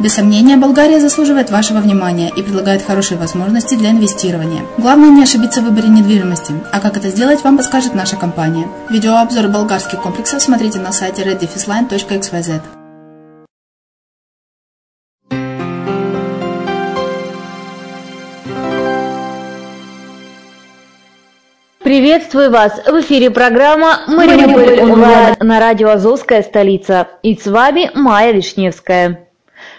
Без сомнения, Болгария заслуживает вашего внимания и предлагает хорошие возможности для инвестирования. Главное не ошибиться в выборе недвижимости, а как это сделать, вам подскажет наша компания. Видеообзор болгарских комплексов смотрите на сайте reddefisline.xyz. Приветствую вас! В эфире программа «Мариуполь онлайн» на радио «Азовская столица». И с вами Майя Вишневская.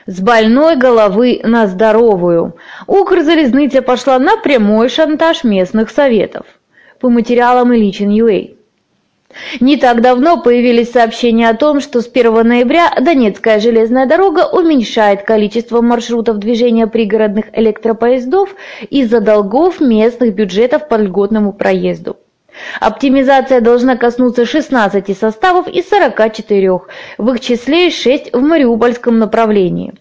З больной головы на здоровую. Укрзалезница пошла на прямой шантаж местных советов. По материалам Ильичин Юэй. Не так давно появились сообщения о том, что с 1 ноября Донецкая железная дорога уменьшает количество маршрутов движения пригородных электропоездов из-за долгов местных бюджетов по льготному проезду. Оптимизация должна коснуться 16 составов из 44, в их числе 6 в Мариупольском направлении.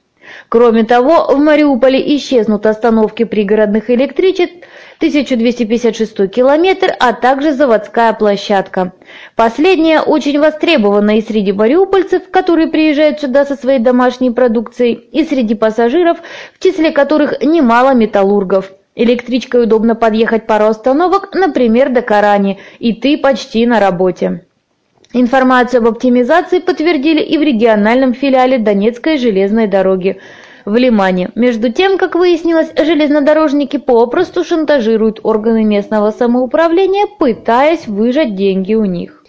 Кроме того, в Мариуполе исчезнут остановки пригородных электричеств 1256 километр, а также заводская площадка. Последняя очень востребована и среди мариупольцев, которые приезжают сюда со своей домашней продукцией, и среди пассажиров, в числе которых немало металлургов. Электричкой удобно подъехать пару остановок, например, до Карани, и ты почти на работе. Информацию об оптимизации подтвердили и в региональном филиале Донецкой железной дороги в Лимане. Между тем, как выяснилось, железнодорожники попросту шантажируют органы местного самоуправления, пытаясь выжать деньги у них.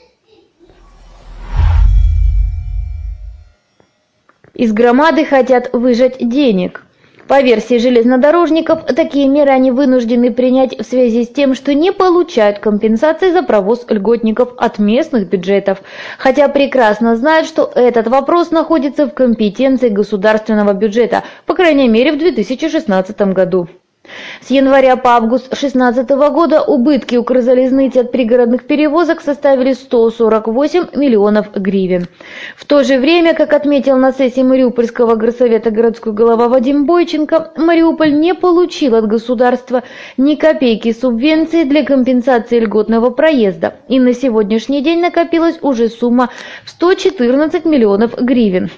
Из громады хотят выжать денег. По версии железнодорожников, такие меры они вынуждены принять в связи с тем, что не получают компенсации за провоз льготников от местных бюджетов, хотя прекрасно знают, что этот вопрос находится в компетенции государственного бюджета, по крайней мере в 2016 году. С января по август 2016 года убытки Укрзалезницы от пригородных перевозок составили 148 миллионов гривен. В то же время, как отметил на сессии Мариупольского горсовета городской голова Вадим Бойченко, Мариуполь не получил от государства ни копейки субвенции для компенсации льготного проезда, и на сегодняшний день накопилась уже сумма в 114 миллионов гривен.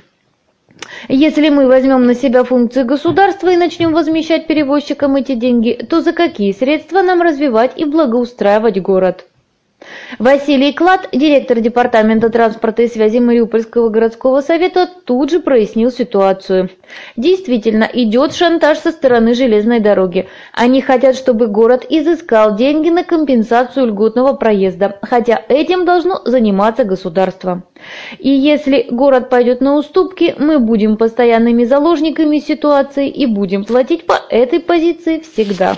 Если мы возьмем на себя функции государства и начнем возмещать перевозчикам эти деньги, то за какие средства нам развивать и благоустраивать город? Василий Клад, директор Департамента транспорта и связи Мариупольского городского совета, тут же прояснил ситуацию. Действительно, идет шантаж со стороны железной дороги. Они хотят, чтобы город изыскал деньги на компенсацию льготного проезда, хотя этим должно заниматься государство. И если город пойдет на уступки, мы будем постоянными заложниками ситуации и будем платить по этой позиции всегда.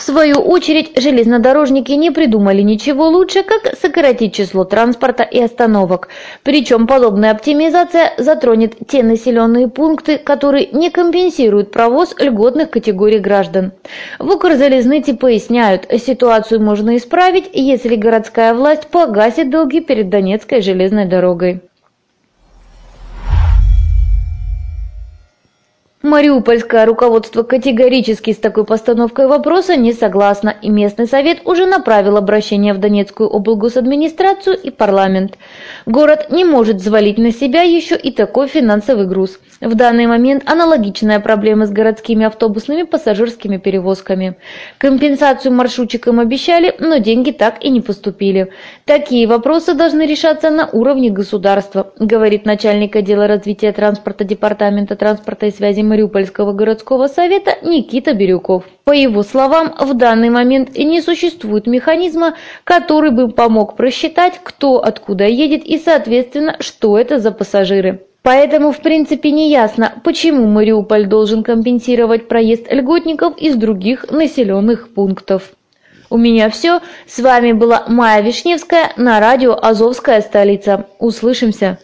В свою очередь, железнодорожники не придумали ничего лучше, как сократить число транспорта и остановок. Причем подобная оптимизация затронет те населенные пункты, которые не компенсируют провоз льготных категорий граждан. В Укрзалезнице поясняют, ситуацию можно исправить, если городская власть погасит долги перед Донецкой железной дорогой. Мариупольское руководство категорически с такой постановкой вопроса не согласно, и местный совет уже направил обращение в Донецкую облгосадминистрацию и парламент. Город не может взвалить на себя еще и такой финансовый груз. В данный момент аналогичная проблема с городскими автобусными пассажирскими перевозками. Компенсацию маршрутчикам обещали, но деньги так и не поступили. Такие вопросы должны решаться на уровне государства, говорит начальник отдела развития транспорта Департамента транспорта и связи Мариупольского городского совета Никита Бирюков. По его словам, в данный момент не существует механизма, который бы помог просчитать, кто откуда едет и, соответственно, что это за пассажиры. Поэтому, в принципе, не ясно, почему Мариуполь должен компенсировать проезд льготников из других населенных пунктов. У меня все. С вами была Майя Вишневская на радио «Азовская столица». Услышимся!